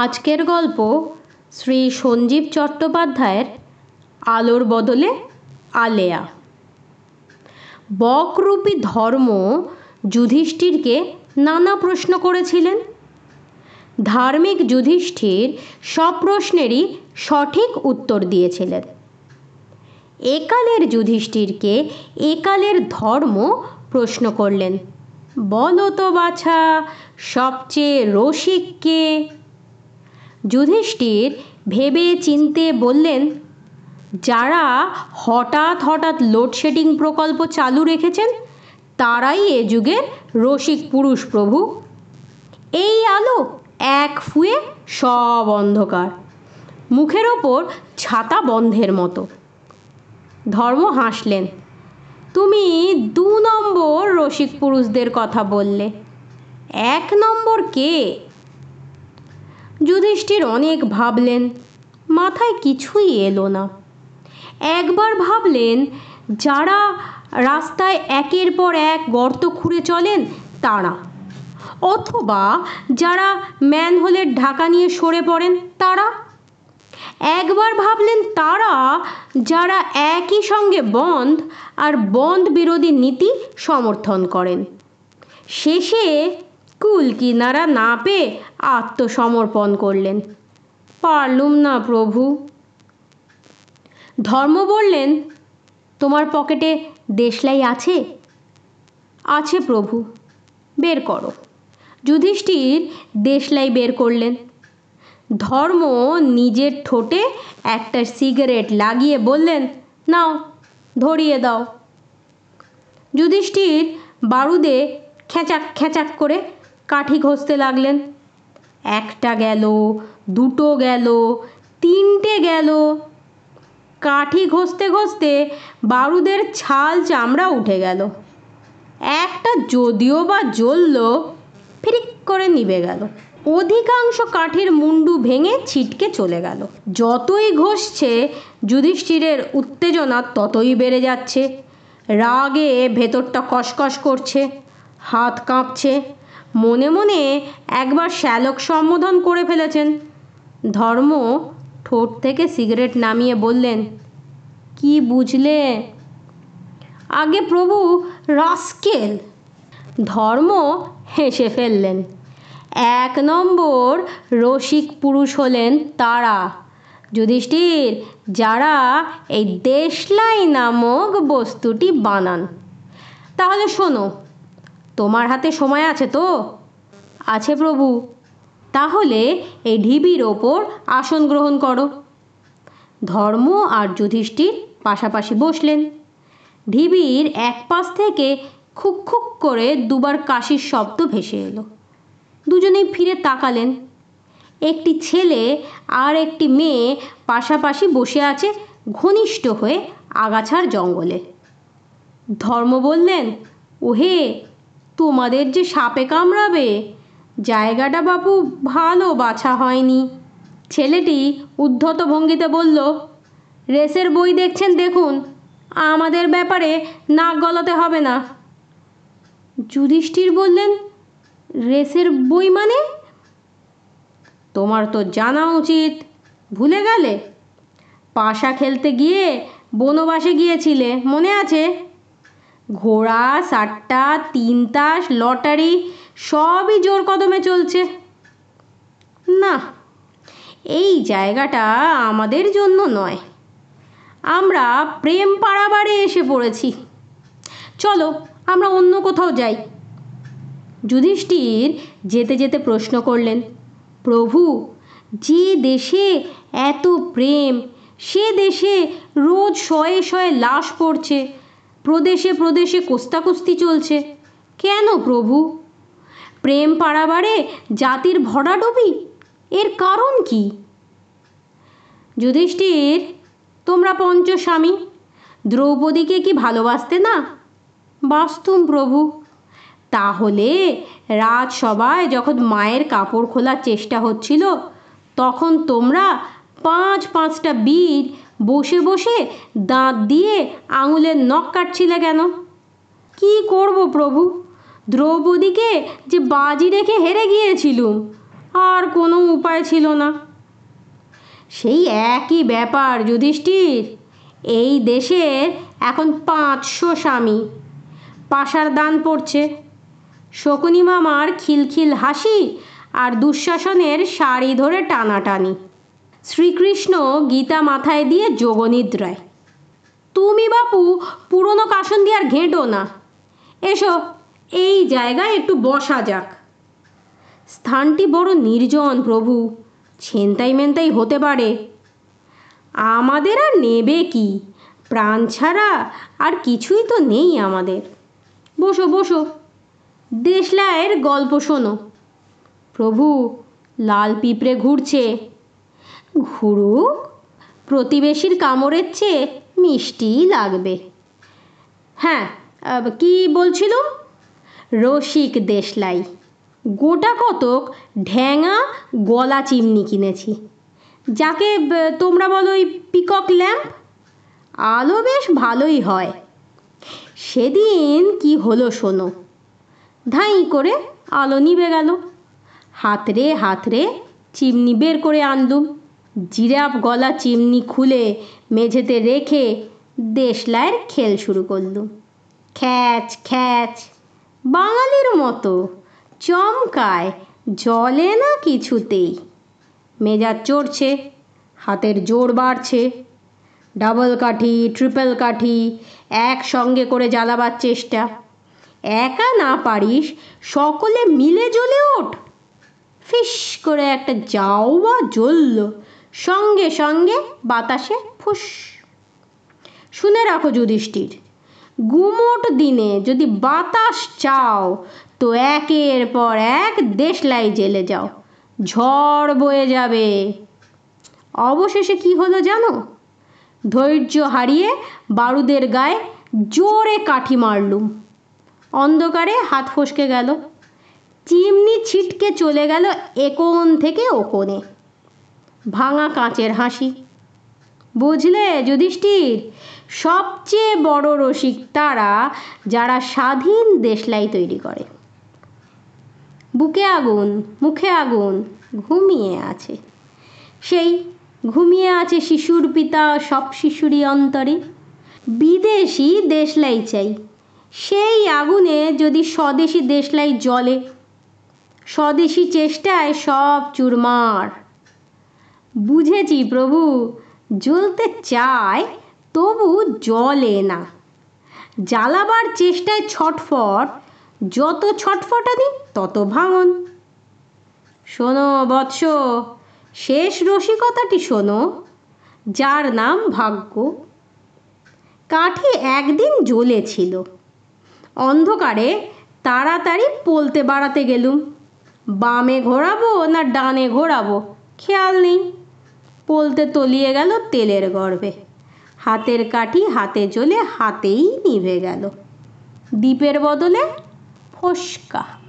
আজকের গল্প শ্রী সঞ্জীব চট্টোপাধ্যায়ের আলোর বদলে আলেয়া। বকরূপী ধর্ম যুধিষ্ঠিরকে নানা প্রশ্ন করেছিলেন। ধার্মিক যুধিষ্ঠির সব প্রশ্নেরই সঠিক উত্তর দিয়েছিলেন। একালের যুধিষ্ঠিরকে একালের ধর্ম প্রশ্ন করলেন, বলো তো বাছা, সবচেয়ে রসিক কে যুধিষ্ঠির ভেবে চিনতে বললেন, যারা হঠাৎ হঠাৎ লোডশেডিং প্রকল্প চালু রেখেছেন, তারাই এ যুগের রসিক পুরুষ প্রভু। এই আলো এক ফুয়ে সব অন্ধকার, মুখের ওপর ছাতা বন্ধের মতো। ধর্ম হাসলেন, তুমি দু নম্বর রসিক পুরুষদের কথা বললে। এক নম্বর কে? যুধিষ্ঠির অনেক ভাবলেন, মাথায় কিছুই এলো না। একবার ভাবলেন, যারা রাস্তায় একের পর এক গর্ত খুঁড়ে চলেন, তারা। অথবা যারা ম্যানহোলের ঢাকা নিয়ে সরে পড়েন, তারা। একবার ভাবলেন, তারা যারা একই সঙ্গে বন্ধ আর বন্ধ বিরোধী নীতি সমর্থন করেন। শেষে কুল কিনারা না পেয়ে আত্মসমর্পণ করলেন। পারলুম না প্রভু। ধর্ম বললেন, তোমার পকেটে দেশলাই আছে? আছে প্রভু, বের করো। যুধিষ্ঠির দেশলাই বের করলেন। ধর্ম নিজের ঠোঁটে একটা সিগারেট লাগিয়ে বললেন, নাও, ধরিয়ে দাও। যুধিষ্ঠির বারুদে খেঁচাক খেঁচাক করে কাঠি ঘষতে লাগলেন। একটা গেল, দুটো গেল, তিনটে গেল। কাঠি ঘষতে ঘষতে বারুদের ছাল চামড়া উঠে গেল। একটা যদিও বা জ্বলল, ফিরিক করে নিভে গেল। অধিকাংশ কাঠির মুন্ডু ভেঙে ছিটকে চলে গেল। যতই ঘষছে, যুধিষ্ঠিরের উত্তেজনা ততই বেড়ে যাচ্ছে। রাগে ভেতরটা কসকস করছে, হাত কাঁপছে মনে মনে একবার শ্যালক সম্বোধন করে ফেলেছেন। ধর্ম ঠোঁট থেকে সিগারেট নামিয়ে বললেন, কি বুঝলে? আগে প্রভু রাস্কেল। ধর্ম হেসে ফেললেন, এক নম্বর রসিক পুরুষ হলেন তারা। যুধিষ্ঠির, যারা এই দেশলাই নামক বস্তুটি বানান। তাহলে শোনো তোমার হাতে সময় আছে তো? আছে প্রভু। তাহলে এই ঢিবির ওপর আসন গ্রহণ করো। ধর্ম আর যুধিষ্ঠির পাশাপাশি বসলেন। ঢিবির এক পাশ থেকে খুক খুক করে দুবার কাশির শব্দ ভেসে এলো। দুজনেই ফিরে তাকালেন। একটি ছেলে আর একটি মেয়ে পাশাপাশি বসে আছে ঘনিষ্ঠ হয়ে আগাছার জঙ্গলে। ধর্ম বললেন, ওহে তোমাদের যে সাপে কামড়াবে। জায়গাটা বাপু ভালো বাছা হয়নি। ছেলেটি উদ্ধত ভঙ্গিতে বলল, রেসের বই দেখছেন দেখুন, আমাদের ব্যাপারে নাক গলাতে হবে না। যুধিষ্ঠির বললেন, রেসের বই মানে? তোমার তো জানা উচিত, ভুলে গেলে। পাশা খেলতে গিয়ে বনবাসে গিয়েছিলে, মনে আছে? ঘোড়া, সাট্টা তিন তাস লটারি, সবই জোর কদমে চলছে। না, এই জায়গাটা আমাদের জন্য নয়। আমরা প্রেম পাড়াবারে এসে পড়েছি। চলো, আমরা অন্য কোথাও যাই। যুধিষ্ঠির যেতে যেতে প্রশ্ন করলেন, প্রভু, যে দেশে এত প্রেম, সে দেশে রোজ শয়ে শয়ে লাশ পড়ছে প্রদেশে প্রদেশে কোস্তাকুস্তি চলছে। কেন প্রভু? প্রেম পাড়াবারে জাতির ভরাডুবি? এর কারণ কি? যুধিষ্ঠির, তোমরা পঞ্চস্বামী, দ্রৌপদীকে কি ভালোবাসতে না? বাস্তুম প্রভু। তাহলে রাজসভায় যখন মায়ের কাপড় খোলার চেষ্টা হচ্ছিল, তখন তোমরা পাঁচ পাঁচটা বীর বসে বসে দাঁত দিয়ে আঙুলের নখ কাটছিলে কেন? কি করব প্রভু? দ্রৌপদীকে যে বাজি রেখে হেরে গিয়েছিলুম, আর কোনো উপায় ছিল না। সেই একই ব্যাপার, যুধিষ্ঠির। এই দেশের এখন পাঁচশো স্বামী। পাশার দান পড়ছে। শকুনি মামার খিলখিল হাসি আর দুঃশাসনের শাড়ি ধরে টানাটানি। শ্রীকৃষ্ণ গীতা মাথায় দিয়ে যোগনিদ্রায়। তুমি বাপু, পুরনো কাসন দিয়ে আর ঘেঁটো না। এসো, এই জায়গায় একটু বসা যাক। স্থানটি বড় নির্জন প্রভু ছেনতাই মেনতাই হতে পারে। আমাদের আর নেবে কি? প্রাণ ছাড়া আর কিছুই তো নেই আমাদের। বসো বসো। দেশলায়ের গল্প শোনো। প্রভু, লাল পিঁপড়ে ঘুরছে। ঘুরুক প্রতিবেশীর কামড়ের চেয়ে মিষ্টিই লাগবে। হ্যাঁ কি বলছিল? রসিক দেশলাই। গোটা কতক ঢ্যাঙা গলা চিমনি কিনেছি। যাকে তোমরা বলো ওই পিকক ল্যাম্প? আলো বেশ ভালোই হয়। সেদিন কি হলো শোনো। ধাই করে আলো নিবে গেল। হাতরে হাতরে চিমনি বের করে আনলুম। জিরাফ গলা চিমনি খুলে মেঝেতে রেখে দেশলাইয়ের খেল শুরু করল। খ্যাচ খ্যাচ। বাঙালির মতো চমকায় জলে না কিছুতেই। মেজাজ চড়ছে, হাতের জোর বাড়ছে। ডাবল কাঠি, ট্রিপল কাঠি, একসঙ্গে করে জ্বালাবার চেষ্টা। একা না পারিস, সকলে মিলে জ্বলে ওঠ। ফিস করে একটা যাও জ্বলল। সঙ্গে সঙ্গে বাতাসে ফুস। শুনে রাখো যুধিষ্ঠির, গুমোট দিনে যদি বাতাস চাও, তো একের পর এক দেশলাই জেলে যাও। ঝড় বয়ে যাবে। অবশেষে কি হলো জানো? ধৈর্য হারিয়ে বারুদের গায়ে জোরে কাঠি মারলুম। অন্ধকারে হাত ফসকে গেল। চিমনি ছিটকে চলে গেল একোণ থেকে ওকোণে ভাঙা কাঁচের হাসি। বুঝলে যুধিষ্ঠির? সবচেয়ে বড় রসিক তারা যারা স্বাধীন দেশলাই তৈরি করে। বুকে আগুন, মুখে আগুন, ঘুমিয়ে আছে। সেই ঘুমিয়ে আছে শিশুর পিতা, সব শিশুরই অন্তরে। বিদেশি দেশলাই চাই। সেই আগুনে যদি স্বদেশি দেশলাই জ্বলে, স্বদেশি চেষ্টায় সব চুরমার। বুঝেছি প্রভু। জ্বলতে চায়, তবু জ্বলে না। জ্বালাবার চেষ্টায় ছটফট, যত ছটফটানি তত ভাঙন। শোনো বৎস, শেষ রসিকতাটি শোনো, যার নাম ভাগ্য। কাঠি একদিন জ্বলেছিল। অন্ধকারে তাড়াতাড়ি পলতে বাড়াতে গেলুম। বামে ঘোরাবো না ডানে ঘোরাবো, খেয়াল নেই। পলতে তলিয়ে গেল তেলের গর্ভে হাতের কাঠি হাতে জ্বলে হাতেই নিভে গেল। দ্বীপের বদলে ফোসকা।